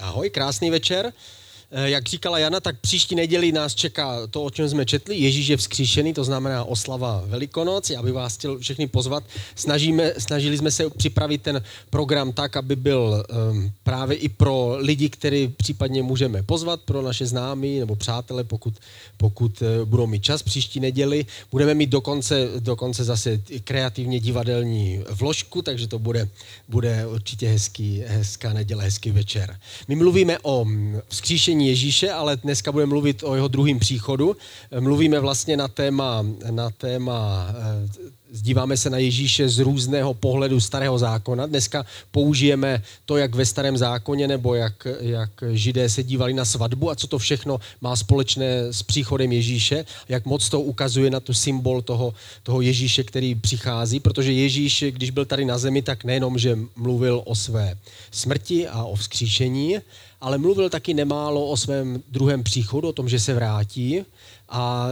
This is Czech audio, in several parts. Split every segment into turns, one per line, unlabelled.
Ahoj, krásný večer. Eh, jak říkala Jana, tak příští neděli nás čeká to, o čem jsme četli. Ježíš je vzkříšený, to znamená oslava Velikonoc. Já bych vás chtěl všechny pozvat. Snažíme, snažili jsme se připravit ten program tak, aby byl um, právě i pro lidi, který případně můžeme pozvat, pro naše známí nebo přátele, pokud, pokud uh, budou mít čas příští neděli. Budeme mít dokonce, dokonce zase kreativně divadelní vložku, takže to bude, bude určitě hezký, hezká neděle, hezký večer. My mluvíme o mm, vzkříšení narození Ježíše, ale dneska budeme mluvit o jeho druhém příchodu. Mluvíme vlastně na téma, na téma eh, díváme se na Ježíše z různého pohledu starého zákona. Dneska použijeme to, jak ve starém zákoně, nebo jak, jak židé se dívali na svatbu a co to všechno má společné s příchodem Ježíše, jak moc to ukazuje na tu symbol toho, toho Ježíše, který přichází, protože Ježíš, když byl tady na zemi, tak nejenom, že mluvil o své smrti a o vzkříšení, ale mluvil taky nemálo o svém druhém příchodu, o tom, že se vrátí. A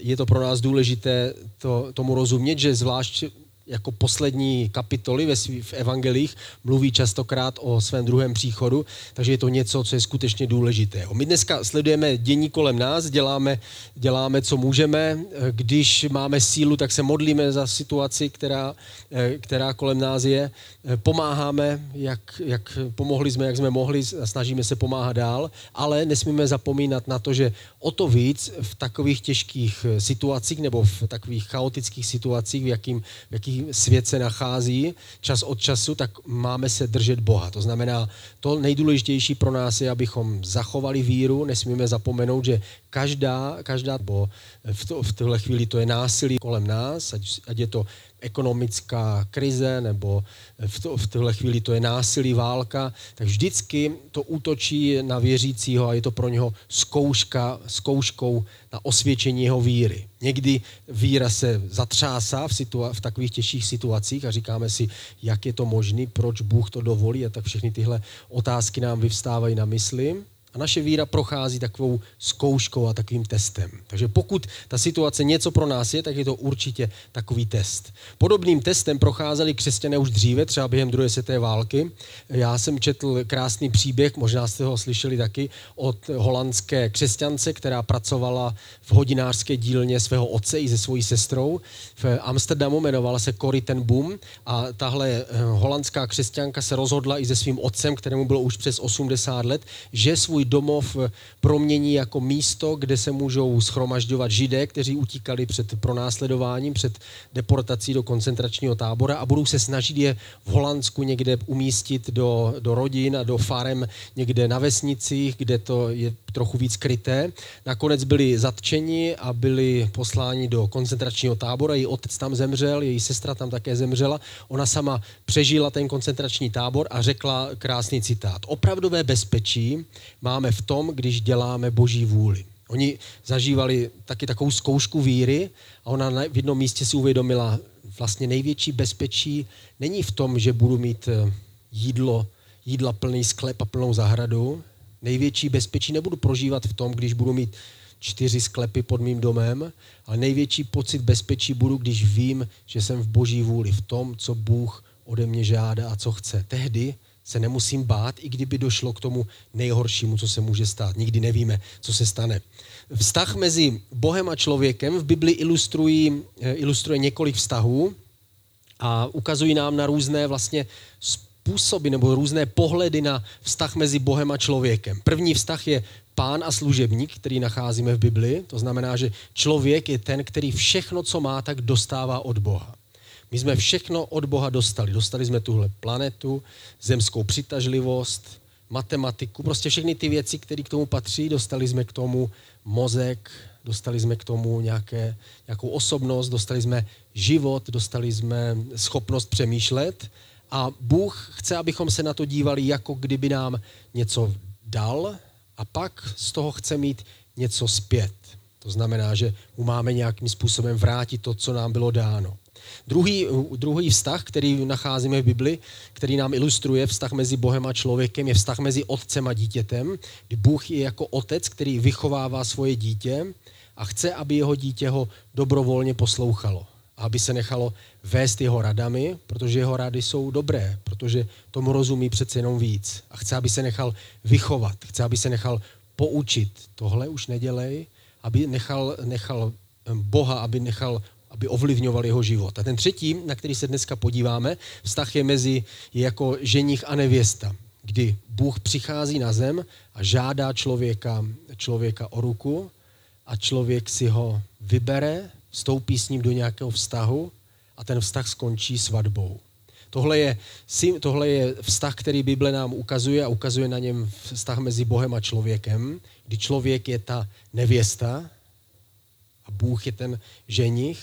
je to pro nás důležité to, tomu rozumět, že zvlášť jako poslední kapitoly ve svých v evangelích mluví častokrát o svém druhém příchodu, takže je to něco, co je skutečně důležité. My dneska sledujeme dění kolem nás, děláme, děláme, co můžeme. Když máme sílu, tak se modlíme za situaci, která, eh, která kolem nás je. Eh, pomáháme, jak, jak pomohli jsme, jak jsme mohli snažíme se pomáhat dál, ale nesmíme zapomínat na to, že o to víc v takových těžkých eh, situacích nebo v takových chaotických situacích, v jakým, v jakých svět se nachází čas od času, tak máme se držet Boha. To znamená, to nejdůležitější pro nás je, abychom zachovali víru, nesmíme zapomenout, že každá, každá bo v, to, v tuhle chvíli to je násilí kolem nás, ať, ať je to ekonomická krize nebo v, to, v tuhle chvíli to je násilí, válka, tak vždycky to útočí na věřícího a je to pro něho zkouška, zkouškou na osvědčení jeho víry. Někdy víra se zatřásá v, situa- v takových těžších situacích a říkáme si, jak je to možné, proč Bůh to dovolí a tak všechny tyhle otázky nám vyvstávají na mysli. Naše víra prochází takovou zkouškou a takovým testem. Takže pokud ta situace něco pro nás je, tak je to určitě takový test. Podobným testem procházeli křesťané už dříve, třeba během druhé světové války. Já jsem četl krásný příběh, možná jste ho slyšeli taky, od holandské křesťance, která pracovala v hodinářské dílně svého otce i se svojí sestrou. V Amsterdamu jmenovala se Cory ten Boom a tahle eh, holandská křesťanka se rozhodla i se svým otcem, kterému bylo už přes 80 let, že svůj domov promění jako místo, kde se můžou schromažďovat židé, kteří utíkali před pronásledováním, před deportací do koncentračního tábora a budou se snažit je v Holandsku někde umístit do, do rodin a do farem někde na vesnicích, kde to je trochu víc kryté. Nakonec byli zatčeni a byli posláni do koncentračního tábora. Její otec tam zemřel, její sestra tam také zemřela. Ona sama přežila ten koncentrační tábor a řekla krásný citát. Opravdové bezpečí máme v tom, když děláme boží vůli. Oni zažívali taky takovou zkoušku víry a ona v jednom místě si uvědomila, vlastně největší bezpečí není v tom, že budu mít eh, jídlo, jídla plný sklep a plnou zahradu, Největší bezpečí nebudu prožívat v tom, když budu mít čtyři sklepy pod mým domem, ale největší pocit bezpečí budu, když vím, že jsem v boží vůli, v tom, co Bůh ode mě žádá a co chce. Tehdy se nemusím bát, i kdyby došlo k tomu nejhoršímu, co se může stát. Nikdy nevíme, co se stane. Vztah mezi Bohem a člověkem v Bibli ilustrují, eh, ilustruje několik vztahů a ukazují nám na různé vlastně způsoby nebo různé pohledy na vztah mezi Bohem a člověkem. První vztah je pán a služebník, který nacházíme v Biblii. To znamená, že člověk je ten, který všechno, co má, tak dostává od Boha. My jsme všechno od Boha dostali. Dostali jsme tuhle planetu, zemskou přitažlivost, matematiku, prostě všechny ty věci, které k tomu patří. Dostali jsme k tomu mozek, dostali jsme k tomu nějaké, nějakou osobnost, dostali jsme život, dostali jsme schopnost přemýšlet a Bůh chce, abychom se na to dívali, jako kdyby nám něco dal a pak z toho chce mít něco zpět. To znamená, že mu máme nějakým způsobem vrátit to, co nám bylo dáno. Druhý, druhý vztah, který nacházíme v Bibli, který nám ilustruje vztah mezi Bohem a člověkem, je vztah mezi otcem a dítětem, kdy Bůh je jako otec, který vychovává svoje dítě a chce, aby jeho dítě ho dobrovolně poslouchalo aby se nechalo vést jeho radami, protože jeho rady jsou dobré, protože tomu rozumí přece jenom víc. A chce, aby se nechal vychovat, chce, aby se nechal poučit. Tohle už nedělej, aby nechal, nechal Boha, aby nechal aby ovlivňoval jeho život. A ten třetí, na který se dneska podíváme, vztah je mezi je jako ženich a nevěsta, kdy Bůh přichází na zem a žádá člověka, člověka o ruku a člověk si ho vybere, vstoupí s ním do nějakého vztahu a ten vztah skončí svatbou. Tohle je, tohle je vztah, který Bible nám ukazuje a ukazuje na něm vztah mezi Bohem a člověkem, kdy člověk je ta nevěsta a Bůh je ten ženich,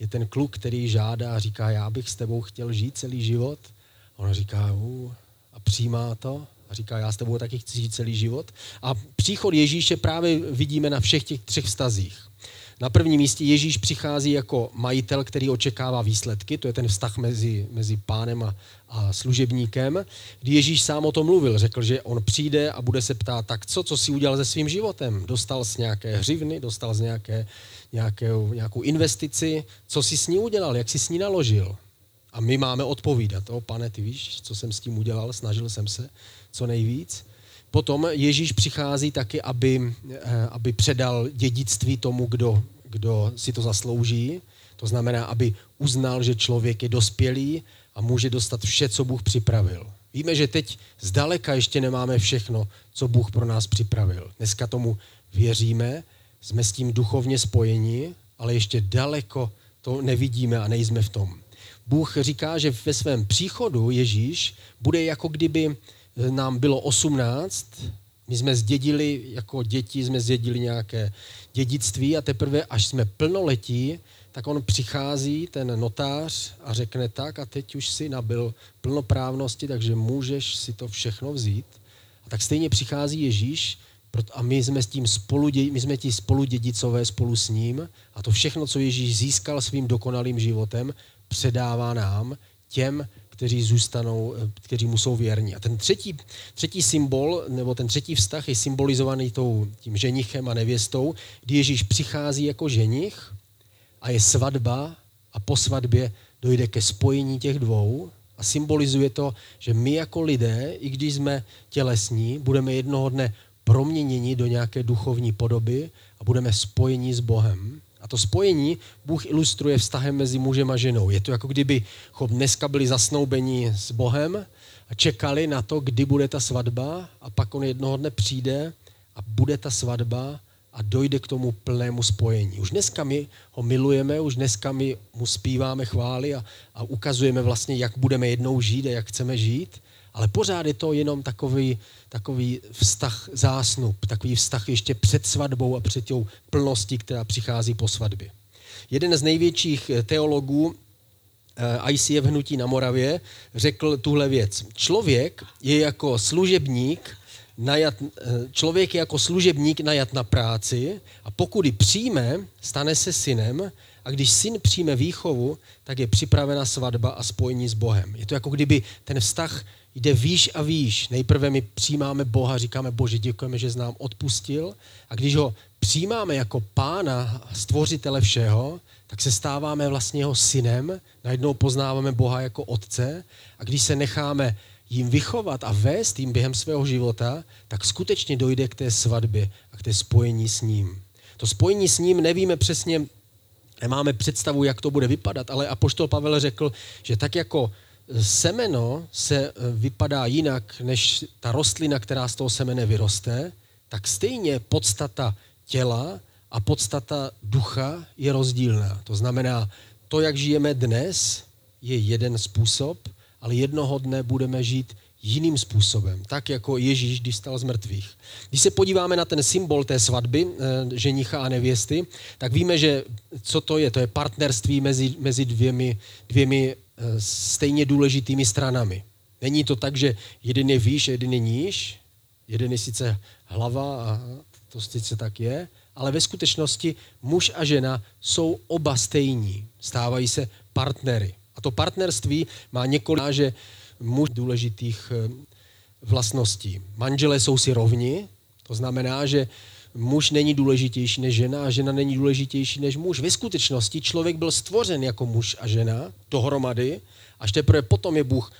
je ten kluk, který žádá a říká, já bych s tebou chtěl žít celý život. A ona říká, uh, a přijímá to a říká, já s tebou taky chci žít celý život. A příchod Ježíše právě vidíme na všech těch třech vztazích. Na prvním místě Ježíš přichází jako majitel, který očekává výsledky, to je ten vztah mezi, mezi pánem a, a služebníkem, kdy Ježíš sám o tom mluvil. Řekl, že on přijde a bude se ptát, tak co, co si udělal se svým životem? Dostal z nějaké hřivny, dostal z nějaké, nějakou, nějakou investici, co jsi s ní udělal, jak jsi s ní naložil? A my máme odpovídat, o pane, ty víš, co jsem s tím udělal, snažil jsem se co nejvíc. Potom Ježíš přichází taky, aby, eh, aby předal dědictví tomu, kdo, kdo si to zaslouží. To znamená, aby uznal, že člověk je dospělý a může dostat vše, co Bůh připravil. Víme, že teď zdaleka ještě nemáme všechno, co Bůh pro nás připravil. Dneska tomu věříme, jsme s tím duchovně spojeni, ale ještě daleko to nevidíme a nejsme v tom. Bůh říká, že ve svém příchodu Ježíš bude jako kdyby nám bylo 18, my jsme zdědili, jako děti jsme zdědili nějaké dědictví a teprve až jsme plnoletí, tak on přichází, ten notář, a řekne tak a teď už si nabil plnoprávnosti, takže můžeš si to všechno vzít. A tak stejně přichází Ježíš a my jsme s tím spolu, my jsme ti spoludědicové spolu s ním a to všechno, co Ježíš získal svým dokonalým životem, předává nám těm, kteří zůstanou, eh, kteří mu jsou věrní. A ten třetí, třetí symbol, nebo ten třetí vztah je symbolizovaný tou, tím ženichem a nevěstou, kdy Ježíš přichází jako ženich a je svatba a po svatbě dojde ke spojení těch dvou a symbolizuje to, že my jako lidé, i když jsme tělesní, budeme jednoho dne proměněni do nějaké duchovní podoby a budeme spojeni s Bohem. A to spojení Bůh ilustruje vztahem mezi mužem a ženou. Je to jako kdyby dneska byli zasnoubeni s Bohem a čekali na to, kdy bude ta svatba a pak on jednoho dne přijde a bude ta svatba a dojde k tomu plnému spojení. Už dneska my ho milujeme, už dneska my mu zpíváme chvály a, a ukazujeme vlastně, jak budeme jednou žít a jak chceme žít, ale pořád je to jenom takový, takový vztah zásnub, takový vztah ještě před svatbou a před tou plností, která přichází po svatbě. Jeden z největších eh, teologů eh, ICF hnutí na Moravě řekl tuhle věc. Člověk je jako služebník, najat, eh, člověk je jako služebník najat na práci a pokud ji přijme, stane se synem a když syn přijme výchovu, tak je připravena svatba a spojení s Bohem. Je to jako kdyby ten vztah jde výš a výš. Nejprve my přijímáme Boha, říkáme, Bože, děkujeme, že jsi nám odpustil. A když ho přijímáme jako pána, stvořitele všeho, tak se stáváme vlastně jeho synem, najednou poznáváme Boha jako otce a když se necháme jim vychovat a vést jim během svého života, tak skutečně dojde k té svatbě a k té spojení s ním. To spojení s ním nevíme přesně, nemáme představu, jak to bude vypadat, ale apoštol Pavel řekl, že tak jako semeno se eh, vypadá jinak než ta rostlina, která z toho semene vyroste, tak stejně podstata těla a podstata ducha je rozdílná. To znamená, to, jak žijeme dnes, je jeden způsob, ale jednoho dne budeme žít jiným způsobem, tak jako Ježíš, když stal z mrtvých. Když se podíváme na ten symbol té svatby, eh, ženicha a nevěsty, tak víme, že co to je? To je partnerství mezi, mezi dvěmi, dvěmi Eh, stejně důležitými stranami. Není to tak, že jeden je výš, jeden je níž, jeden je sice hlava a to sice tak je, ale ve skutečnosti muž a žena jsou oba stejní. Stávají se partnery. A to partnerství má několik že muž důležitých eh, vlastností. Manželé jsou si rovni, to znamená, že muž není důležitější než žena a žena není důležitější než muž. Ve skutečnosti člověk byl stvořen jako muž a žena dohromady, až teprve potom je Bůh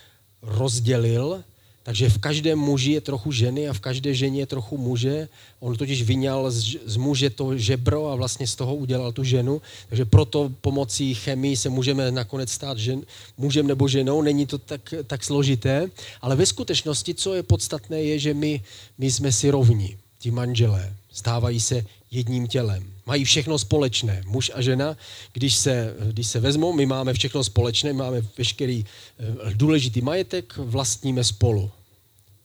rozdělil takže v každém muži je trochu ženy a v každé ženě je trochu muže. On totiž vyňal z, z muže to žebro a vlastně z toho udělal tu ženu. Takže proto pomocí chemii se můžeme nakonec stát žen, mužem nebo ženou. Není to tak, tak složité. Ale ve skutečnosti, co je podstatné, je, že my, my jsme si rovní. Ti manželé stávají se jedním tělem. Mají všechno společné. Muž a žena, když se, když se vezmou, my máme všechno společné, máme veškerý eh, důležitý majetek, vlastníme spolu.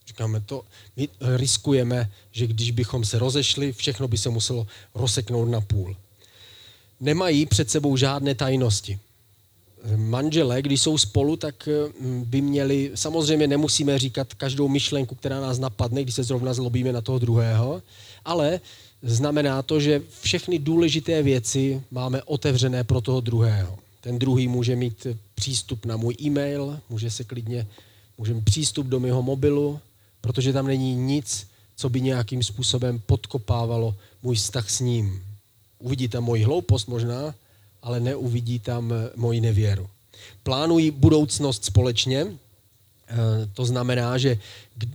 Říkáme to, my riskujeme, že když bychom se rozešli, všechno by se muselo rozseknout na půl. Nemají před sebou žádné tajnosti. Manželé, když jsou spolu, tak eh, by měli, samozřejmě nemusíme říkat každou myšlenku, která nás napadne, když se zrovna zlobíme na toho druhého, ale znamená to, že všechny důležité věci máme otevřené pro toho druhého. Ten druhý může mít přístup na můj e-mail, může se klidně, může mít přístup do mého mobilu, protože tam není nic, co by nějakým způsobem podkopávalo můj vztah s ním. Uvidí tam moji hloupost možná, ale neuvidí tam moji nevěru. Plánují budoucnost společně, to znamená, že,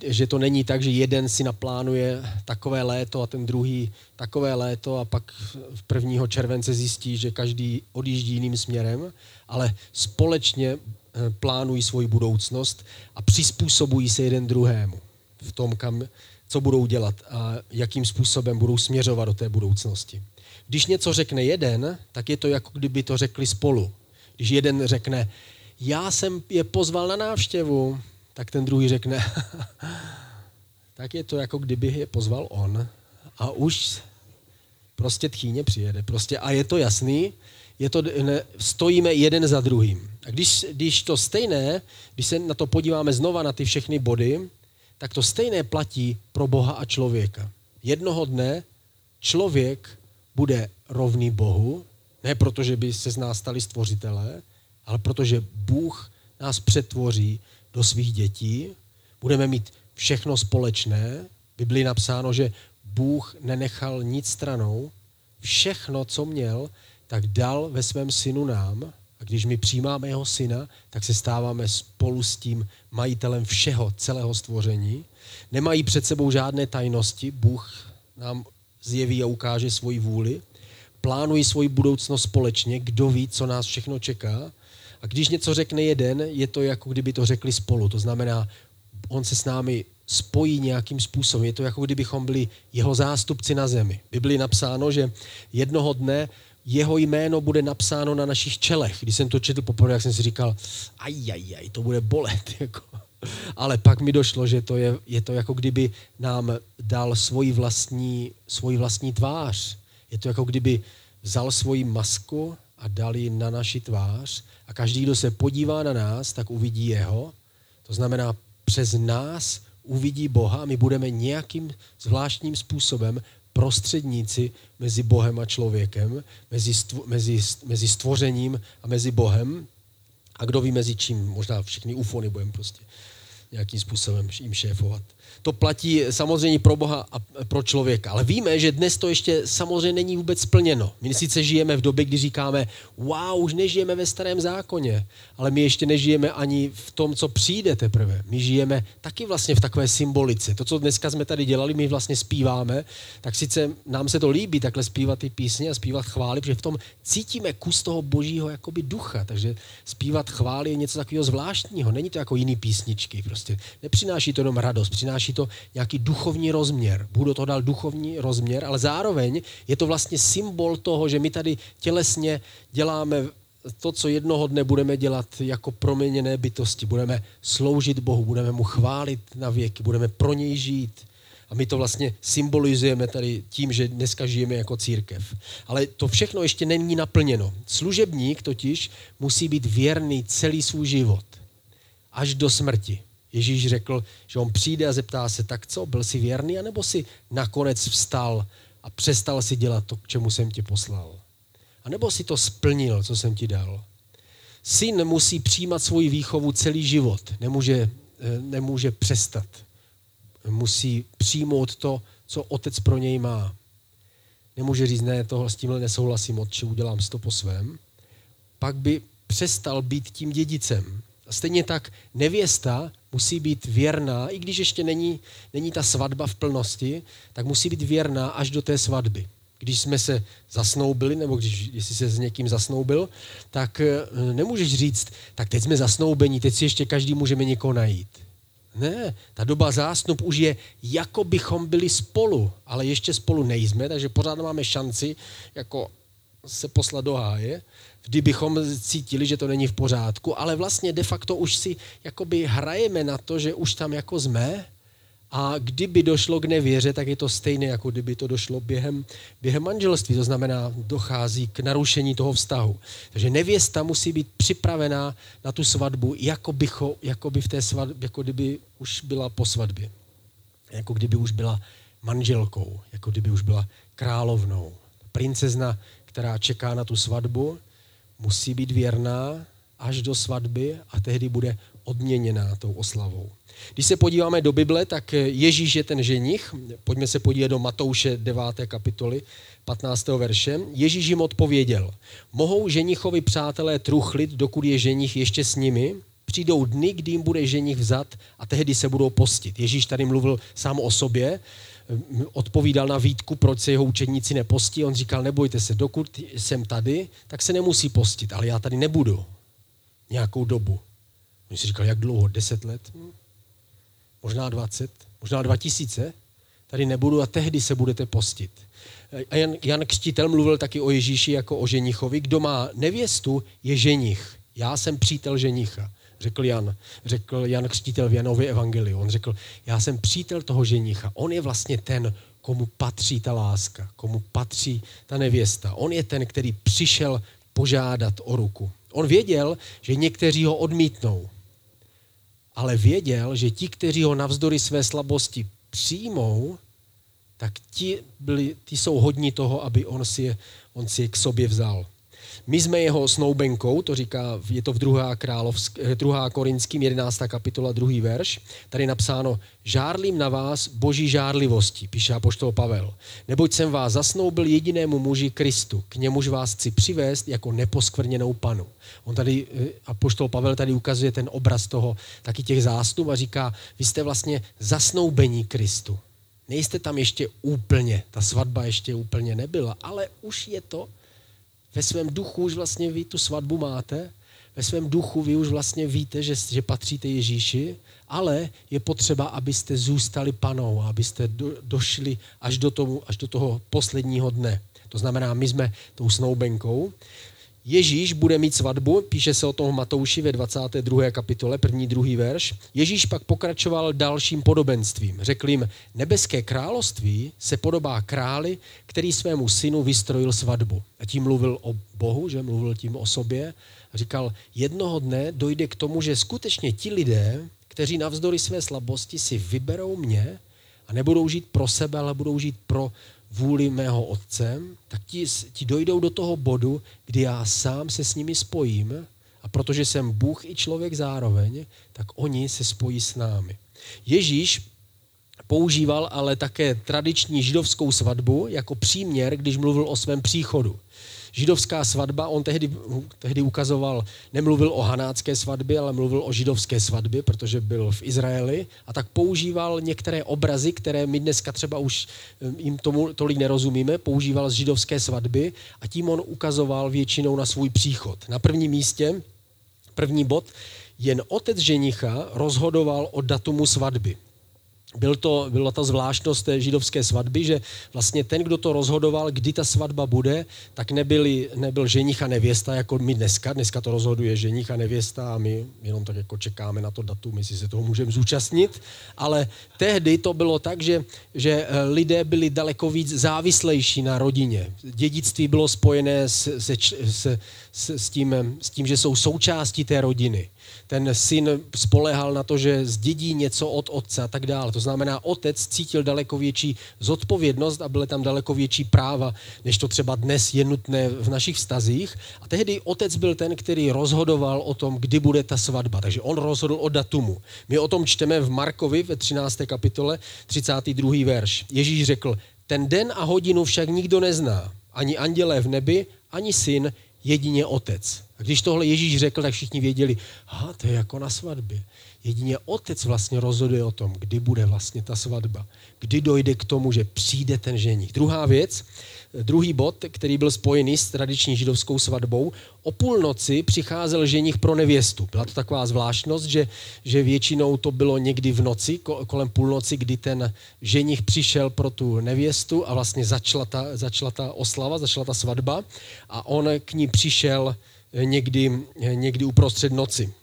že to není tak, že jeden si naplánuje takové léto a ten druhý takové léto a pak v 1. července zjistí, že každý odjíždí jiným směrem, ale společně eh, plánují svoji budoucnost a přizpůsobují se jeden druhému v tom, kam, co budou dělat a jakým způsobem budou směřovat do té budoucnosti. Když něco řekne jeden, tak je to jako kdyby to řekli spolu. Když jeden řekne, já jsem je pozval na návštěvu, tak ten druhý řekne, tak je to jako kdyby je pozval on a už prostě tchýně přijede. Prostě a je to jasný, je to, ne, stojíme jeden za druhým. A když, když to stejné, když se na to podíváme znova na ty všechny body, tak to stejné platí pro Boha a člověka. Jednoho dne člověk bude rovný Bohu, ne protože by se z nás stali stvořitelé, ale protože Bůh nás přetvoří do svých dětí. Budeme mít všechno společné. V Biblii napsáno, že Bůh nenechal nic stranou. Všechno, co měl, tak dal ve svém synu nám. A když my přijímáme jeho syna, tak se stáváme spolu s tím majitelem všeho, celého stvoření. Nemají před sebou žádné tajnosti. Bůh nám zjeví a ukáže svoji vůli. Plánují svoji budoucnost společně. Kdo ví, co nás všechno čeká. A když něco řekne jeden, je to jako kdyby to řekli spolu. To znamená, on se s námi spojí nějakým způsobem. Je to jako kdybychom byli jeho zástupci na zemi. V Biblii napsáno, že jednoho dne jeho jméno bude napsáno na našich čelech. Když jsem to četl poprvé, jak jsem si říkal, aj, aj, aj, to bude bolet. Jako. Ale pak mi došlo, že to je, je to jako kdyby nám dal svoji vlastní, svoji vlastní tvář. Je to jako kdyby vzal svoji masku a dal ji na naši tvář a každý, kdo se podívá na nás, tak uvidí jeho. To znamená, přes nás uvidí Boha a my budeme nějakým zvláštním způsobem prostředníci mezi Bohem a člověkem, mezi, stvo, mezi, mezi stvořením a mezi Bohem. A kdo ví mezi čím, možná všichni ufony budeme prostě nějakým způsobem jim šéfovat. To platí samozřejmě pro Boha a pro člověka. Ale víme, že dnes to ještě samozřejmě není vůbec splněno. My sice žijeme v době, kdy říkáme, wow, už nežijeme ve starém zákoně, ale my ještě nežijeme ani v tom, co přijde teprve. My žijeme taky vlastně v takové symbolice. To, co dneska jsme tady dělali, my vlastně zpíváme, tak sice nám se to líbí takhle zpívat ty písně a zpívat chvály, protože v tom cítíme kus toho božího jakoby ducha. Takže zpívat chvály je něco takového zvláštního. Není to jako jiný písničky. Prostě nepřináší to jenom radost, přináší to nějaký duchovní rozměr. Budu to dal duchovní rozměr, ale zároveň je to vlastně symbol toho, že my tady tělesně děláme to, co jednoho dne budeme dělat jako proměněné bytosti. Budeme sloužit Bohu, budeme mu chválit na věky, budeme pro něj žít. A my to vlastně symbolizujeme tady tím, že dneska žijeme jako církev. Ale to všechno ještě není naplněno. Služebník totiž musí být věrný celý svůj život. Až do smrti. Ježíš řekl, že on přijde a zeptá se, tak co, byl jsi věrný, anebo si nakonec vstal a přestal si dělat to, k čemu jsem tě poslal? A nebo si to splnil, co jsem ti dal? Syn musí přijímat svoji výchovu celý život, nemůže, eh, nemůže přestat. Musí přijmout to, co otec pro něj má. nemůže říct, ne, toho s tímhle nesouhlasím, otče, udělám si to po svém, pak by přestal být tím dědicem. Stejně tak nevěsta musí být věrná, i když ještě není, není ta svatba v plnosti, tak musí být věrná až do té svatby. Když jsme se zasnoubili, nebo když jestli se s někým zasnoubil, tak eh, nemůžeš říct, tak teď jsme zasnoubení, teď si ještě každý můžeme někoho najít. Ne, ta doba zásnub už je, jako bychom byli spolu, ale ještě spolu nejsme, takže pořád máme šanci jako se poslat do háje, kdybychom cítili, že to není v pořádku, ale vlastně de facto už si jakoby hrajeme na to, že už tam jako jsme a kdyby došlo k nevěře, tak je to stejné, jako kdyby to došlo během, během manželství. To znamená, dochází k narušení toho vztahu. Takže nevěsta musí být připravená na tu svatbu, jako, bycho, jako by v té svatbě, jako kdyby už byla po svatbě. Jako kdyby už byla manželkou, jako kdyby už byla královnou. Princezna, která čeká na tu svatbu, musí být věrná až do svatby a tehdy bude odměněná tou oslavou. Když se podíváme do Bible, tak Ježíš je ten ženich. Pojďme se podívat do Matouše 9. kapitoly 15. verše. Ježíš jim odpověděl, mohou ženichovi přátelé truchlit, dokud je ženich ještě s nimi? Přijdou dny, kdy jim bude ženich vzat a tehdy se budou postit. Ježíš tady mluvil sám o sobě, odpovídal na výtku, proč se jeho učeníci nepostí. On říkal, nebojte se, dokud jsem tady, tak se nemusí postit, ale já tady nebudu nějakou dobu. Oni si říkali, jak dlouho? Deset let? Hm? Možná dvacet? Možná dva tisíce? Tady nebudu a tehdy se budete postit. A Jan, Jan Křtitel mluvil taky o Ježíši jako o ženichovi. Kdo má nevěstu, je ženich. Já jsem přítel ženicha řekl Jan, řekl Jan Křtitel v Janově evangeliu. On řekl, já jsem přítel toho ženicha. On je vlastně ten, komu patří ta láska, komu patří ta nevěsta. On je ten, který přišel požádat o ruku. On věděl, že někteří ho odmítnou, ale věděl, že ti, kteří ho navzdory své slabosti přijmou, tak ti, byli, ti jsou hodní toho, aby on si, je, on si je k sobě vzal. My jsme jeho snoubenkou, to říká, je to v 2. Královsk, 2. Korinským 11. kapitola, 2. verš. Tady napsáno, žárlím na vás boží žárlivosti, píše apoštol Pavel. Neboť jsem vás zasnoubil jedinému muži Kristu, k němuž vás chci přivést jako neposkvrněnou panu. On tady, eh, apoštol Pavel tady ukazuje ten obraz toho, taky těch zástup a říká, vy jste vlastně zasnoubení Kristu. Nejste tam ještě úplně, ta svatba ještě úplně nebyla, ale už je to ve svém duchu už vlastně vy tu svatbu máte, ve svém duchu vy už vlastně víte, že, že patříte Ježíši, ale je potřeba, abyste zůstali panou, abyste do, došli až do, tomu, až do toho posledního dne. To znamená, my jsme tou snoubenkou, Ježíš bude mít svatbu, píše se o tom Matouši ve 22. kapitole, první, druhý verš. Ježíš pak pokračoval dalším podobenstvím. Řekl jim, nebeské království se podobá králi, který svému synu vystrojil svatbu. A tím mluvil o Bohu, že mluvil tím o sobě. A říkal, jednoho dne dojde k tomu, že skutečně ti lidé, kteří navzdory své slabosti si vyberou mě a nebudou žít pro sebe, ale budou žít pro vůli mého otce, tak ti, ti dojdou do toho bodu, kdy já sám se s nimi spojím a protože jsem Bůh i člověk zároveň, tak oni se spojí s námi. Ježíš používal ale také tradiční židovskou svatbu jako příměr, když mluvil o svém příchodu židovská svatba, on tehdy, tehdy ukazoval, nemluvil o hanácké svatbě, ale mluvil o židovské svatbě, protože byl v Izraeli. A tak používal některé obrazy, které my dneska třeba už eh, jim tomu tolik nerozumíme, používal z židovské svatby. A tím on ukazoval většinou na svůj příchod. Na prvním místě, první bod, jen otec ženicha rozhodoval o datumu svatby byl to, byla ta zvláštnost té židovské svatby, že vlastně ten, kdo to rozhodoval, kdy ta svatba bude, tak nebyli, nebyl ženich a nevěsta jako my dneska. Dneska to rozhoduje ženich a nevěsta a my jenom tak jako čekáme na to datum, jestli se toho můžeme zúčastnit. Ale tehdy to bylo tak, že, že eh, lidé byli daleko víc závislejší na rodině. Dědictví bylo spojené se, se, se, s, s, tím, s tím, že jsou součástí té rodiny ten syn spolehal na to, že zdědí něco od otce a tak dále. To znamená, otec cítil daleko větší zodpovědnost a byly tam daleko větší práva, než to třeba dnes je nutné v našich vztazích. A tehdy otec byl ten, který rozhodoval o tom, kdy bude ta svatba. Takže on rozhodl o datumu. My o tom čteme v Markovi ve 13. kapitole 32. verš. Ježíš řekl, Ten den a hodinu však nikdo nezná. Ani andělé v nebi, ani syn, jedině otec. A když tohle Ježíš řekl, tak všichni věděli, aha, to je jako na svatbě. Jedině otec vlastně rozhoduje o tom, kdy bude vlastně ta svatba. Kdy dojde k tomu, že přijde ten ženich. Druhá věc, druhý bod, který byl spojený s tradiční židovskou svatbou, o půlnoci přicházel ženich pro nevěstu. Byla to taková zvláštnost, že, že většinou to bylo někdy v noci, kolem půlnoci, kdy ten ženich přišel pro tu nevěstu a vlastně začala ta, začala ta oslava, začala ta svatba a on k ní přišel někdy, někdy uprostřed noci.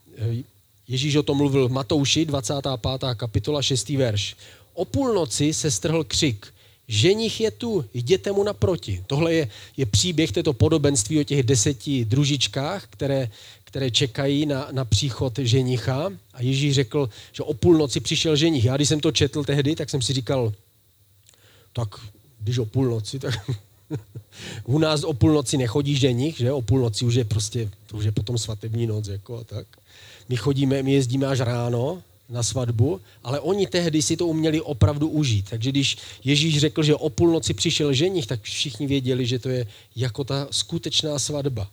Ježíš o tom mluvil v Matouši, 25. kapitola, 6. verš. O půlnoci se strhl křik. Ženich je tu, jděte mu naproti. Tohle je, je příběh této podobenství o těch deseti družičkách, které, které čekají na, na příchod ženicha. A Ježíš řekl, že o půlnoci přišel ženich. Já když jsem to četl tehdy, tak jsem si říkal, tak když o půlnoci, tak u nás o půlnoci nechodí ženich, že? O půlnoci už je prostě, to už je potom svatební noc, jako a tak. My chodíme, my jezdíme až ráno na svatbu, ale oni tehdy si to uměli opravdu užít. Takže když Ježíš řekl, že o půlnoci přišel ženich, tak všichni věděli, že to je jako ta skutečná svatba.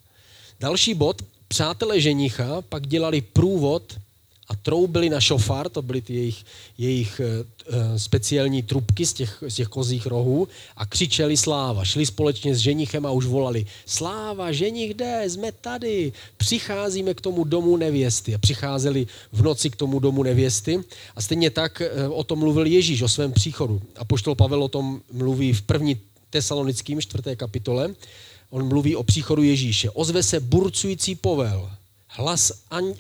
Další bod, přátelé ženicha pak dělali průvod a troubili na šofár, to byly ty jejich, jejich uh, speciální trubky z těch, z těch kozích rohů a křičeli sláva. Šli společně s ženichem a už volali sláva, ženich jde, jsme tady, přicházíme k tomu domu nevěsty. A přicházeli v noci k tomu domu nevěsty a stejně tak uh, o tom mluvil Ježíš, o svém příchodu. A poštol Pavel o tom mluví v první tesalonickým čtvrté kapitole. On mluví o příchodu Ježíše. Ozve se burcující povel, hlas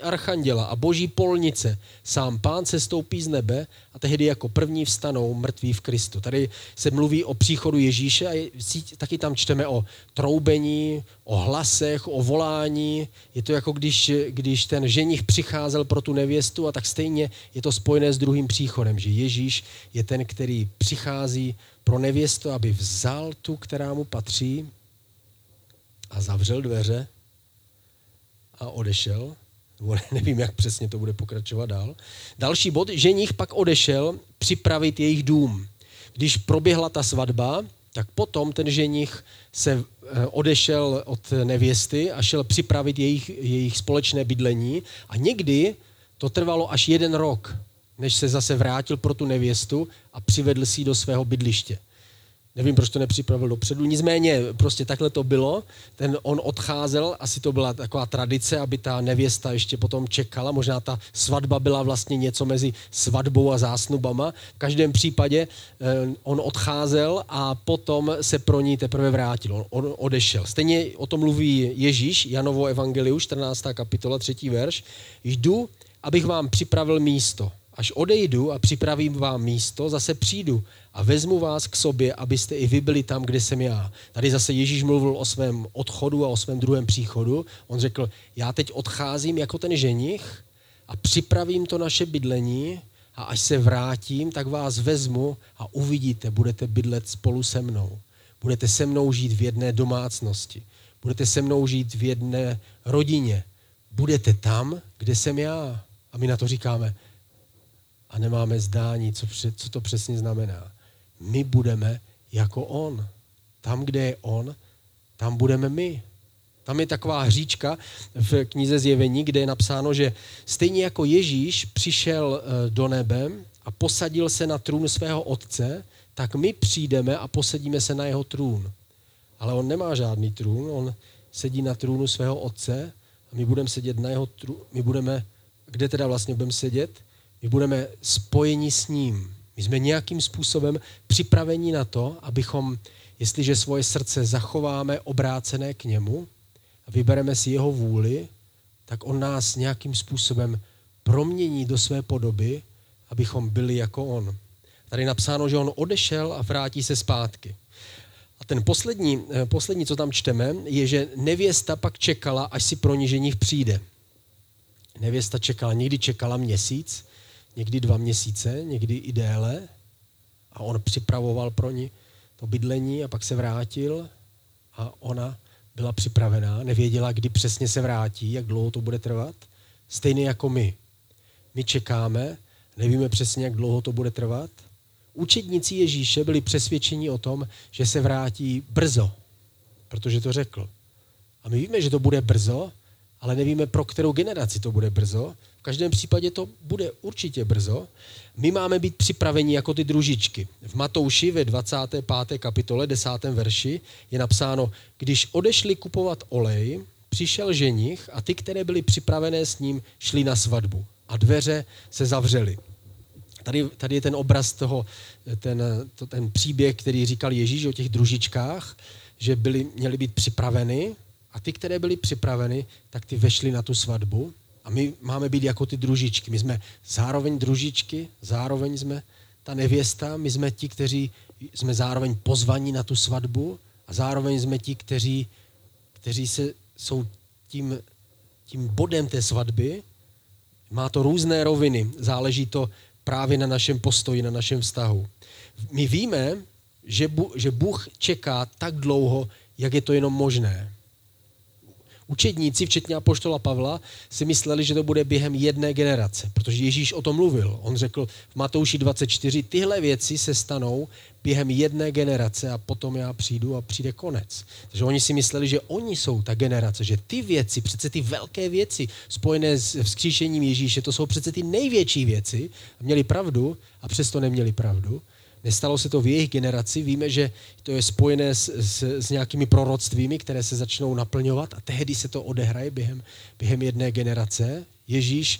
archanděla a boží polnice, sám pán se stoupí z nebe a tehdy jako první vstanou mrtví v Kristu. Tady se mluví o příchodu Ježíše a taky tam čteme o troubení, o hlasech, o volání. Je to jako když, když ten ženich přicházel pro tu nevěstu a tak stejně je to spojené s druhým příchodem, že Ježíš je ten, který přichází pro nevěstu, aby vzal tu, která mu patří a zavřel dveře a odešel. Nevím, jak přesně to bude pokračovat dál. Další bod, ženich pak odešel připravit jejich dům. Když proběhla ta svatba, tak potom ten ženich se eh, odešel od nevěsty a šel připravit jejich, jejich společné bydlení. A někdy to trvalo až jeden rok, než se zase vrátil pro tu nevěstu a přivedl si ji do svého bydliště. Nevím, proč to nepřipravil dopředu. Nicméně prostě takhle to bylo. Ten on odcházel, asi to byla taková tradice, aby ta nevěsta ještě potom čekala. Možná ta svatba byla vlastně něco mezi svatbou a zásnubama. V každém případě eh, on odcházel a potom se pro ní teprve vrátil. On, on odešel. Stejně o tom mluví Ježíš, Janovo evangeliu, 14. kapitola, 3. verš. Jdu, abych vám připravil místo. Až odejdu a připravím vám místo, zase přijdu a vezmu vás k sobě, abyste i vy byli tam, kde jsem já. Tady zase Ježíš mluvil o svém odchodu a o svém druhém příchodu. On řekl, já teď odcházím jako ten ženich a připravím to naše bydlení a až se vrátím, tak vás vezmu a uvidíte, budete bydlet spolu se mnou. Budete se mnou žít v jedné domácnosti. Budete se mnou žít v jedné rodině. Budete tam, kde jsem já. A my na to říkáme, a nemáme zdání, co, co to přesně znamená. My budeme jako on. Tam, kde je on, tam budeme my. Tam je taková hříčka v knize Zjevení, kde je napsáno, že stejně jako Ježíš přišel eh, do nebe a posadil se na trůn svého otce, tak my přijdeme a posadíme se na jeho trůn. Ale on nemá žádný trůn, on sedí na trůnu svého otce a my budeme sedět na jeho trůnu. My budeme, kde teda vlastně budeme sedět? My budeme spojeni s ním. My jsme nějakým způsobem připraveni na to, abychom, jestliže svoje srdce zachováme obrácené k němu a vybereme si jeho vůli, tak on nás nějakým způsobem promění do své podoby, abychom byli jako on. Tady je napsáno, že on odešel a vrátí se zpátky. A ten poslední, eh, poslední, co tam čteme, je, že nevěsta pak čekala, až si pro ní přijde. Nevěsta čekala, někdy čekala měsíc, někdy dva měsíce, někdy i déle. A on připravoval pro ní to bydlení a pak se vrátil a ona byla připravená, nevěděla, kdy přesně se vrátí, jak dlouho to bude trvat. Stejně jako my. My čekáme, nevíme přesně, jak dlouho to bude trvat. učedníci Ježíše byli přesvědčeni o tom, že se vrátí brzo, protože to řekl. A my víme, že to bude brzo, ale nevíme, pro kterou generaci to bude brzo. V každém případě to bude určitě brzo. My máme být připraveni jako ty družičky. V Matouši ve 25. kapitole 10. verši je napsáno, když odešli kupovat olej, přišel ženich a ty, které byly připravené s ním, šli na svatbu a dveře se zavřely. Tady, tady je ten obraz toho, ten, to, ten příběh, který říkal Ježíš o těch družičkách, že byli, měli být připraveny a ty, které byly připraveny, tak ty vešly na tu svatbu a my máme být jako ty družičky. My jsme zároveň družičky, zároveň jsme ta nevěsta, my jsme ti, kteří jsme zároveň pozvaní na tu svatbu a zároveň jsme ti, kteří, kteří se, jsou tím, tím bodem té svatby. Má to různé roviny, záleží to právě na našem postoji, na našem vztahu. My víme, že Bůh čeká tak dlouho, jak je to jenom možné. Učedníci, včetně apoštola Pavla, si mysleli, že to bude během jedné generace, protože Ježíš o tom mluvil. On řekl v Matouši 24, tyhle věci se stanou během jedné generace a potom já přijdu a přijde konec. Takže oni si mysleli, že oni jsou ta generace, že ty věci, přece ty velké věci spojené s vzkříšením Ježíše, to jsou přece ty největší věci. Měli pravdu a přesto neměli pravdu. Nestalo se to v jejich generaci, víme, že to je spojené s, s, s nějakými proroctvími, které se začnou naplňovat a tehdy se to odehraje během, během jedné generace. Ježíš e,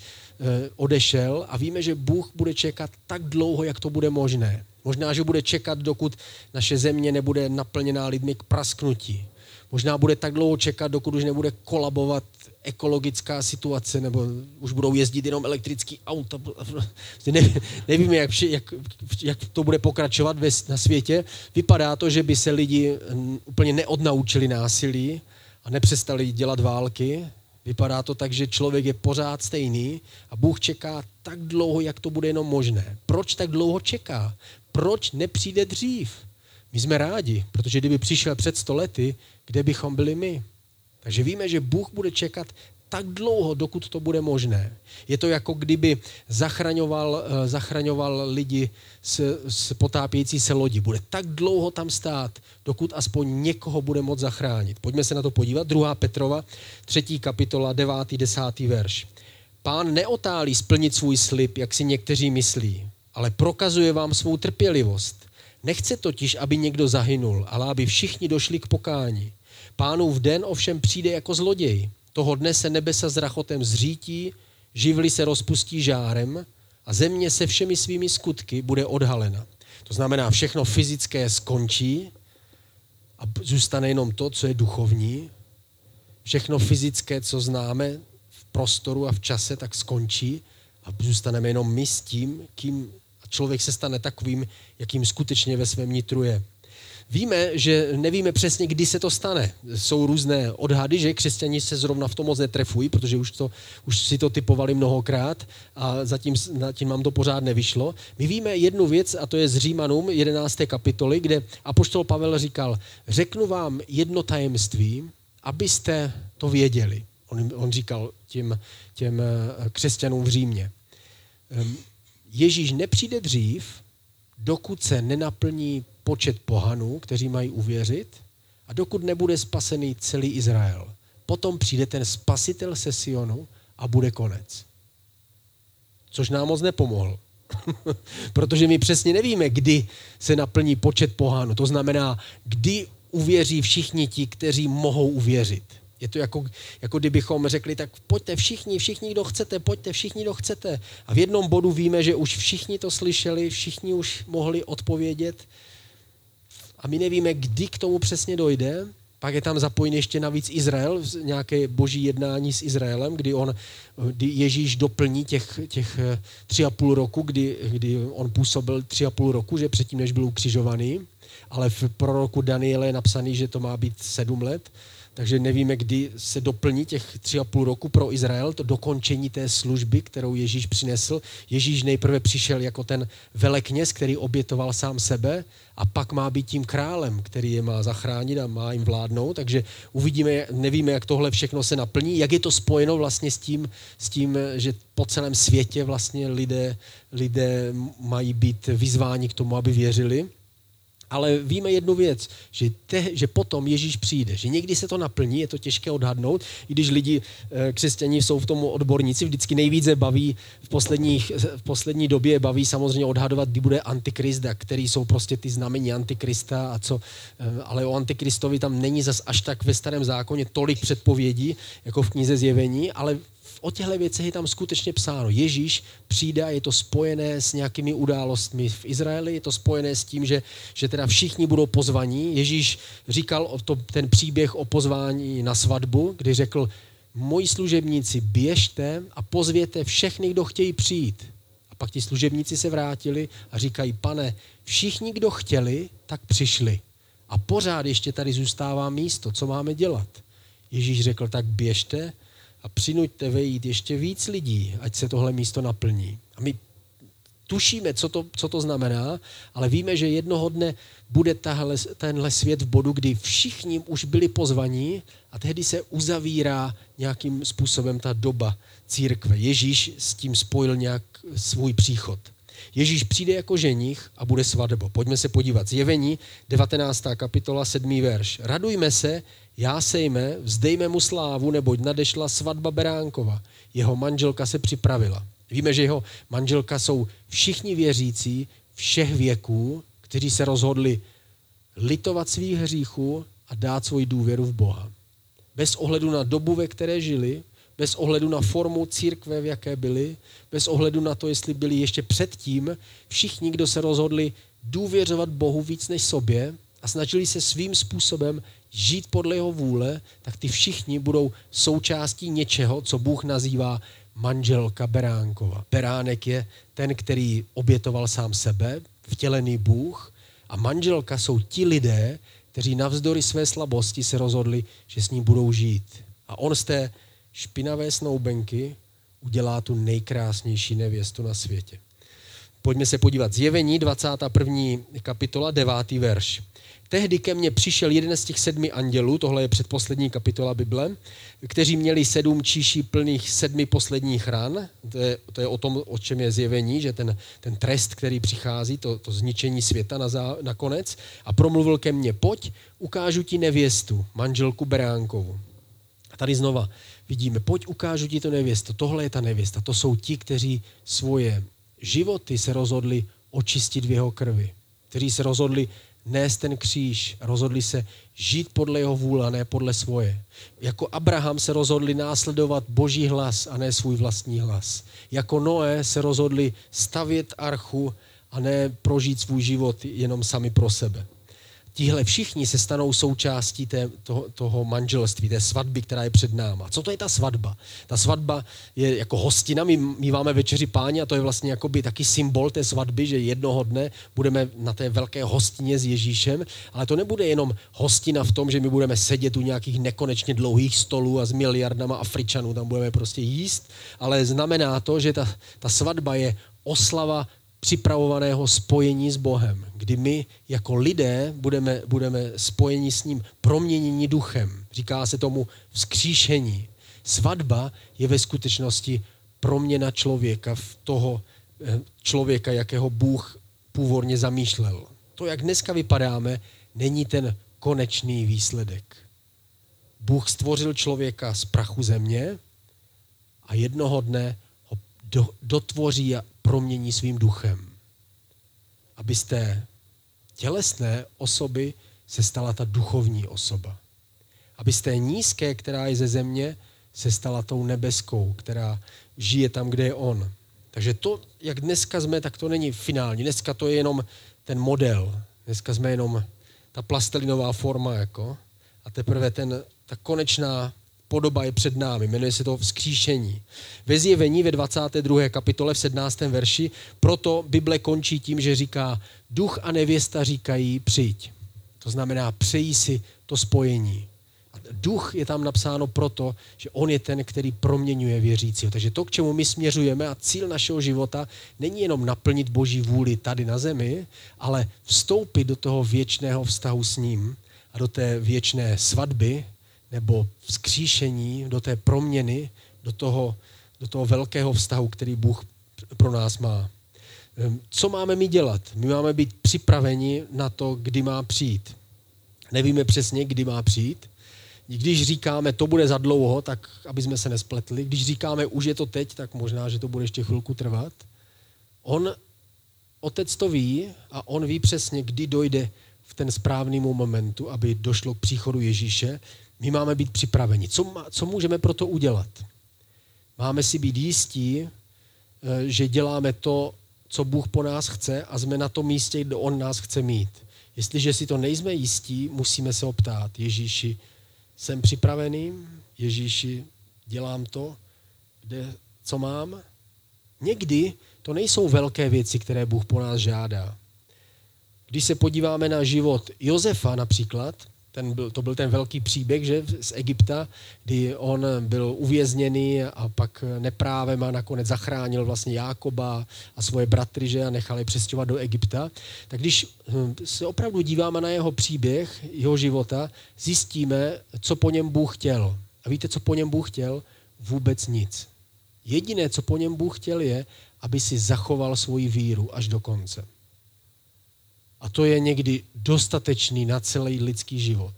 odešel a víme, že Bůh bude čekat tak dlouho, jak to bude možné. Možná, že bude čekat, dokud naše země nebude naplněná lidmi k prasknutí. Možná bude tak dlouho čekat, dokud už nebude kolabovat ekologická situace, nebo už budou jezdit jenom elektrický auta. Ne, nevíme, jak, jak, jak to bude pokračovat na světě. Vypadá to, že by se lidi úplně neodnaučili násilí a nepřestali dělat války. Vypadá to tak, že člověk je pořád stejný a Bůh čeká tak dlouho, jak to bude jenom možné. Proč tak dlouho čeká? Proč nepřijde dřív? My jsme rádi, protože kdyby přišel před stolety, kde bychom byli my? Takže víme, že Bůh bude čekat tak dlouho, dokud to bude možné. Je to jako kdyby zachraňoval, eh, zachraňoval lidi z, z potápějící se lodi. Bude tak dlouho tam stát, dokud aspoň někoho bude moct zachránit. Pojďme se na to podívat. 2. Petrova, 3. kapitola, 9. 10. verš. Pán neotálí splnit svůj slib, jak si někteří myslí, ale prokazuje vám svou trpělivost. Nechce totiž, aby někdo zahynul, ale aby všichni došli k pokání. Pánův den ovšem přijde jako zloděj. Toho dne se nebesa s rachotem zřítí, živly se rozpustí žárem a země se všemi svými skutky bude odhalena. To znamená, všechno fyzické skončí a zůstane jenom to, co je duchovní. Všechno fyzické, co známe v prostoru a v čase, tak skončí a zůstaneme jenom my s tím, kým člověk se stane takovým, jakým skutečně ve svém nitru je. Víme, že nevíme přesně, kdy se to stane. Jsou různé odhady, že křesťani se zrovna v tom moc netrefují, protože už, to, už si to typovali mnohokrát a zatím, zatím nám to pořád nevyšlo. My víme jednu věc a to je z Římanům 11. kapitoly, kde apoštol Pavel říkal, řeknu vám jedno tajemství, abyste to věděli. On, on říkal těm, těm eh, křesťanům v Římě. Ježíš nepřijde dřív, dokud se nenaplní počet pohanů, kteří mají uvěřit, a dokud nebude spasený celý Izrael. Potom přijde ten spasitel se Sionu a bude konec. Což nám moc nepomohl. Protože my přesně nevíme, kdy se naplní počet pohánů. To znamená, kdy uvěří všichni ti, kteří mohou uvěřit. Je to jako, jako kdybychom řekli, tak pojďte všichni, všichni, kdo chcete, pojďte všichni, kdo chcete. A v jednom bodu víme, že už všichni to slyšeli, všichni už mohli odpovědět. A my nevíme, kdy k tomu přesně dojde. Pak je tam zapojen ještě navíc Izrael, nějaké boží jednání s Izraelem, kdy, on, kdy Ježíš doplní těch, těch eh, tři a půl roku, kdy, kdy on působil tři a půl roku, že předtím, než byl ukřižovaný. Ale v proroku Daniele je napsaný, že to má být sedm let takže nevíme, kdy se doplní těch tři a půl roku pro Izrael, to dokončení té služby, kterou Ježíš přinesl. Ježíš nejprve přišel jako ten velekněz, který obětoval sám sebe a pak má být tím králem, který je má zachránit a má jim vládnout. Takže uvidíme, nevíme, jak tohle všechno se naplní, jak je to spojeno vlastně s tím, s tím že po celém světě vlastně lidé, lidé mají být vyzváni k tomu, aby věřili. Ale víme jednu věc, že, te, že potom Ježíš přijde, že někdy se to naplní, je to těžké odhadnout, i když lidi, eh, křesťaní jsou v tom odborníci, vždycky nejvíce baví v, posledních, v poslední době baví samozřejmě odhadovat, kdy bude antikrist, a který jsou prostě ty znamení antikrista a co, eh, ale o antikristovi tam není zas až tak ve starém zákoně tolik předpovědí, jako v knize Zjevení, ale o těchto věcech je tam skutečně psáno. Ježíš přijde a je to spojené s nějakými událostmi v Izraeli, je to spojené s tím, že, že teda všichni budou pozvaní. Ježíš říkal o to, ten příběh o pozvání na svatbu, kdy řekl, moji služebníci, běžte a pozvěte všechny, kdo chtějí přijít. A pak ti služebníci se vrátili a říkají, pane, všichni, kdo chtěli, tak přišli. A pořád ještě tady zůstává místo, co máme dělat. Ježíš řekl, tak běžte a přinuďte vejít ještě víc lidí, ať se tohle místo naplní. A my tušíme, co to, co to znamená, ale víme, že jednoho dne bude tahle, tenhle svět v bodu, kdy všichni už byli pozvaní a tehdy se uzavírá nějakým způsobem ta doba církve. Ježíš s tím spojil nějak svůj příchod. Ježíš přijde jako ženich a bude svatbo. Pojďme se podívat. Zjevení, 19. kapitola, 7. verš. Radujme se, jásejme, vzdejme mu slávu, neboť nadešla svatba Beránkova. Jeho manželka se připravila. Víme, že jeho manželka jsou všichni věřící všech věků, kteří se rozhodli litovat svých hříchů a dát svoji důvěru v Boha. Bez ohledu na dobu, ve které žili, bez ohledu na formu církve, v jaké byli, bez ohledu na to, jestli byli ještě předtím, všichni, kdo se rozhodli důvěřovat Bohu víc než sobě a snažili se svým způsobem žít podle jeho vůle, tak ty všichni budou součástí něčeho, co Bůh nazývá manželka Beránkova. Beránek je ten, který obětoval sám sebe, vtělený Bůh, a manželka jsou ti lidé, kteří navzdory své slabosti se rozhodli, že s ním budou žít. A on z té špinavé snoubenky udělá tu nejkrásnější nevěstu na světě. Pojďme se podívat. Zjevení 21. kapitola, 9. verš. Tehdy ke mně přišel jeden z těch sedmi andělů, tohle je předposlední kapitola Bible, kteří měli sedm číší plných sedmi posledních ran. To je, to je o tom, o čem je zjevení, že ten, ten trest, který přichází, to, to zničení světa na, zá, na konec. A promluvil ke mně, pojď, ukážu ti nevěstu, manželku Beránkovu. A tady znova vidíme, pojď ukážu ti to nevěsto, tohle je ta nevěsta, to jsou ti, kteří svoje životy se rozhodli očistit v jeho krvi, kteří se rozhodli nést ten kříž, rozhodli se žít podle jeho vůle a ne podle svoje. Jako Abraham se rozhodli následovat boží hlas a ne svůj vlastní hlas. Jako Noé se rozhodli stavět archu a ne prožít svůj život jenom sami pro sebe tihle všichni se stanou součástí té, toho, toho manželství, té svatby, která je před náma. Co to je ta svatba? Ta svatba je jako hostina, my míváme večeři páně a to je vlastně jakoby taky symbol té svatby, že jednoho dne budeme na té velké hostině s Ježíšem, ale to nebude jenom hostina v tom, že my budeme sedět u nějakých nekonečně dlouhých stolů a s miliardama Afričanů tam budeme prostě jíst, ale znamená to, že ta, ta svatba je oslava připravovaného spojení s Bohem, kdy my jako lidé budeme, budeme spojeni s ním, proměnění duchem. Říká se tomu vzkříšení. Svatba je ve skutečnosti proměna člověka v toho eh, člověka, jakého Bůh původně zamýšlel. To, jak dneska vypadáme, není ten konečný výsledek. Bůh stvořil člověka z prachu země a jednoho dne ho dotvoří a promění svým duchem. Aby z té tělesné osoby se stala ta duchovní osoba. Aby z té nízké, která je ze země, se stala tou nebeskou, která žije tam, kde je on. Takže to, jak dneska jsme, tak to není finální. Dneska to je jenom ten model. Dneska jsme jenom ta plastelinová forma, jako. A teprve ten, ta konečná podoba je před námi, jmenuje se to vzkříšení. Ve zjevení ve 22. kapitole v 17. verši, proto Bible končí tím, že říká, duch a nevěsta říkají, přijď. To znamená, přejí si to spojení. duch je tam napsáno proto, že on je ten, který proměňuje věřícího. Takže to, k čemu my směřujeme a cíl našeho života není jenom naplnit boží vůli tady na zemi, ale vstoupit do toho věčného vztahu s ním a do té věčné svatby nebo vzkříšení, do té proměny, do toho, do toho velkého vztahu, který Bůh pro nás má. Ehm, co máme my dělat? My máme být připraveni na to, kdy má přijít. Nevíme přesně, kdy má přijít. Když říkáme, to bude za dlouho, tak aby jsme se nespletli. Když říkáme, už je to teď, tak možná, že to bude ještě chvilku trvat. On, otec to ví a on ví přesně, kdy dojde v ten správný momentu, aby došlo k příchodu Ježíše. My máme být připraveni. Co, co můžeme pro to udělat? Máme si být jistí, eh, že děláme to, co Bůh po nás chce a jsme na tom místě, kde On nás chce mít. Jestliže si to nejsme jistí, musíme se optát, Ježíši, jsem připravený, Ježíši, dělám to, kde, co mám. Někdy to nejsou velké věci, které Bůh po nás žádá. Když se podíváme na život Josefa například, ten byl, to byl ten velký příběh že, z Egypta, kdy on byl uvězněný a pak neprávem a nakonec zachránil vlastně Jákoba a svoje bratry že, a nechali přestěhovat do Egypta. Tak když hm, se opravdu díváme na jeho příběh, jeho života, zjistíme, co po něm Bůh chtěl. A víte, co po něm Bůh chtěl? Vůbec nic. Jediné, co po něm Bůh chtěl, je, aby si zachoval svoji víru až do konce. A to je někdy dostatečný na celý lidský život.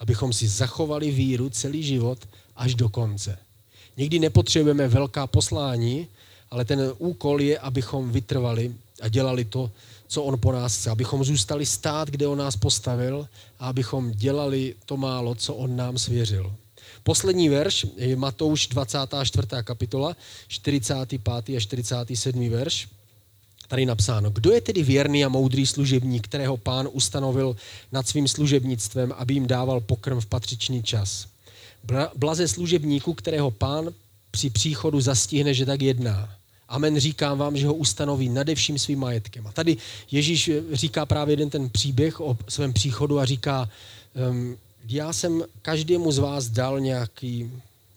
Abychom si zachovali víru celý život až do konce. Někdy nepotřebujeme velká poslání, ale ten úkol je, abychom vytrvali a dělali to, co on po nás chce. Abychom zůstali stát, kde on nás postavil a abychom dělali to málo, co on nám svěřil. Poslední verš je Matouš 24. kapitola, 45. a 47. verš tady napsáno, kdo je tedy věrný a moudrý služebník, kterého pán ustanovil nad svým služebnictvem, aby jim dával pokrm v patřičný čas. Blaze služebníku, kterého pán při příchodu zastihne, že tak jedná. Amen, říkám vám, že ho ustanoví nadevším svým majetkem. A tady Ježíš říká právě jeden ten příběh o svém příchodu a říká, um, já jsem každému z vás dal nějaký,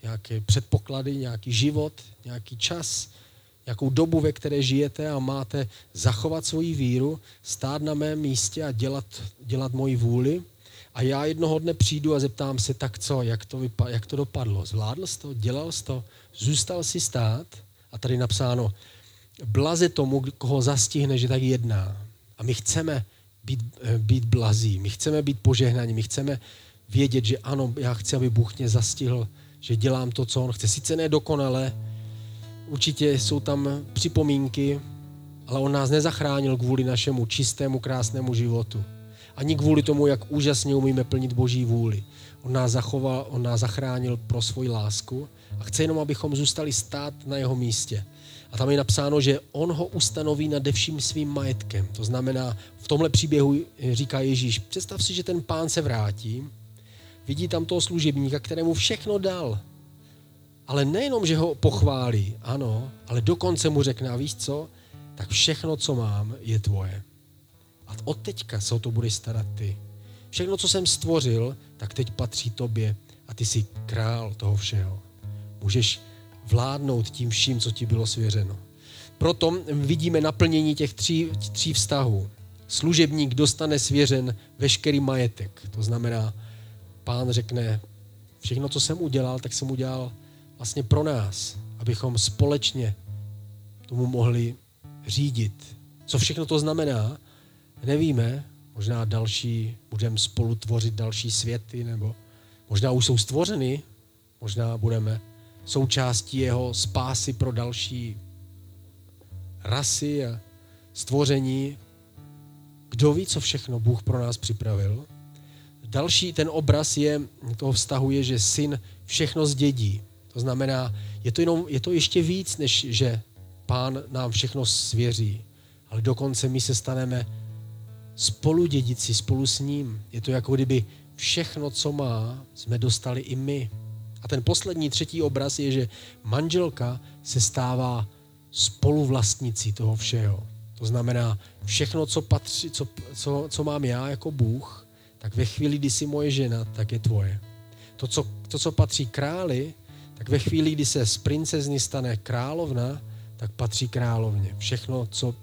nějaké předpoklady, nějaký život, nějaký čas, jakou dobu, ve které žijete a máte zachovat svoji víru, stát na mém místě a dělat, dělat moji vůli. A já jednoho dne přijdu a zeptám se, tak co, jak to, vypa- jak to dopadlo? Zvládl jsi to? Dělal jsi to? Zůstal si stát? A tady napsáno, blaze tomu, koho zastihne, že tak jedná. A my chceme být, eh, být blazí, my chceme být požehnaní, my chceme vědět, že ano, já chci, aby Bůh mě zastihl, že dělám to, co On chce. Sice nedokonale, Určitě jsou tam připomínky, ale on nás nezachránil kvůli našemu čistému, krásnému životu. Ani kvůli tomu, jak úžasně umíme plnit Boží vůli. On nás zachoval, on nás zachránil pro svoji lásku a chce jenom, abychom zůstali stát na jeho místě. A tam je napsáno, že on ho ustanoví nade vším svým majetkem. To znamená, v tomhle příběhu říká Ježíš, představ si, že ten pán se vrátí, vidí tam toho služebníka, kterému všechno dal. Ale nejenom, že ho pochválí, ano, ale dokonce mu řekne, a víš co, tak všechno, co mám, je tvoje. A od teďka se o to budeš starat ty. Všechno, co jsem stvořil, tak teď patří tobě a ty jsi král toho všeho. Můžeš vládnout tím vším, co ti bylo svěřeno. Proto vidíme naplnění těch tří, tří vztahů. Služebník dostane svěřen veškerý majetek. To znamená, pán řekne, všechno, co jsem udělal, tak jsem udělal vlastně pro nás, abychom společně tomu mohli řídit. Co všechno to znamená, nevíme. Možná další, budeme spolu tvořit další světy, nebo možná už jsou stvořeny, možná budeme součástí jeho spásy pro další rasy a stvoření. Kdo ví, co všechno Bůh pro nás připravil? Další ten obraz je, toho vztahu je, že syn všechno zdědí. To znamená, je to, jenom, je to ještě víc, než že pán nám všechno svěří, ale dokonce my se staneme spolu dědici, spolu s ním. Je to jako kdyby všechno, co má, jsme dostali i my. A ten poslední, třetí obraz je, že manželka se stává spoluvlastnicí toho všeho. To znamená, všechno, co, patří, co, co, co mám já jako Bůh, tak ve chvíli, kdy jsi moje žena, tak je tvoje. To co, to, co patří králi, tak ve chvíli, kdy se z princezny stane královna, tak patří královně. Všechno, co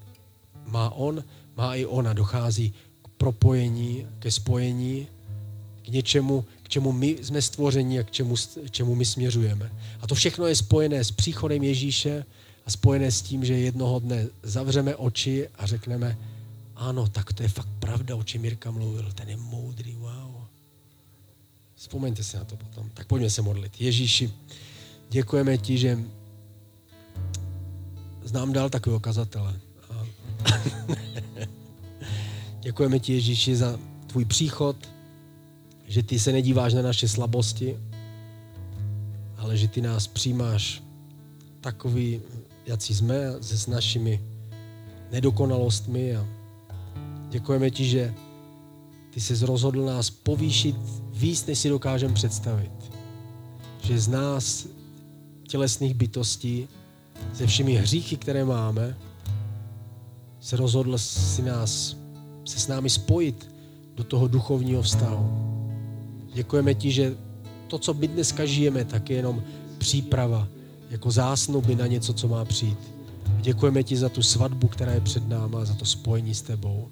má on, má i ona. Dochází k propojení, ke spojení, k něčemu, k čemu my jsme stvoření a k čemu, k čemu my směřujeme. A to všechno je spojené s příchodem Ježíše a spojené s tím, že jednoho dne zavřeme oči a řekneme, ano, tak to je fakt pravda, o čem Mirka mluvil, ten je moudrý, wow. Vzpomeňte si na to potom. Tak pojďme se modlit. Ježíši, děkujeme ti, že znám dal takového kazatele. A děkujeme ti, Ježíši, za tvůj příchod, že ty se nedíváš na naše slabosti, ale že ty nás přijímáš takový, jaký jsme, se s našimi nedokonalostmi a děkujeme ti, že ty se rozhodl nás povýšit víc, než si dokážeme představit. Že z nás, tělesných bytostí, se všemi hříchy, které máme, se rozhodl si nás, se s námi spojit do toho duchovního vztahu. Děkujeme ti, že to, co my dneska žijeme, tak je jenom příprava, jako zásnuby na něco, co má přijít. Děkujeme ti za tu svatbu, která je před náma, za to spojení s tebou.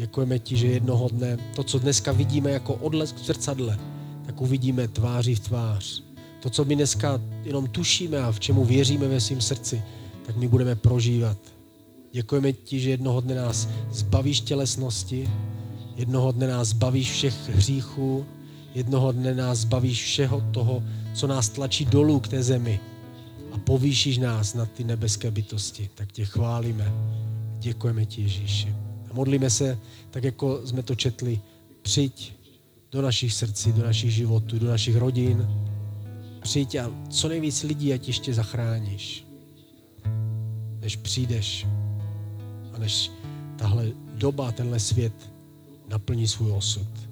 Děkujeme ti, že jednoho dne to, co dneska vidíme jako odlesk v zrcadle, tak uvidíme tváří v tvář. To, co my dneska jenom tušíme a v čemu věříme ve svém srdci, tak my budeme prožívat. Děkujeme ti, že jednoho dne nás zbavíš tělesnosti, jednoho dne nás zbavíš všech hříchů, jednoho dne nás zbavíš všeho toho, co nás tlačí dolů k té zemi a povýšíš nás na ty nebeské bytosti. Tak tě chválíme. Děkujeme ti, Ježíši. Modlíme se, tak jako jsme to četli, přijď do našich srdcí, do našich životů, do našich rodin. Přijď a co nejvíc lidí, ať ještě zachráníš. Než přijdeš a než tahle doba, tenhle svět naplní svůj osud.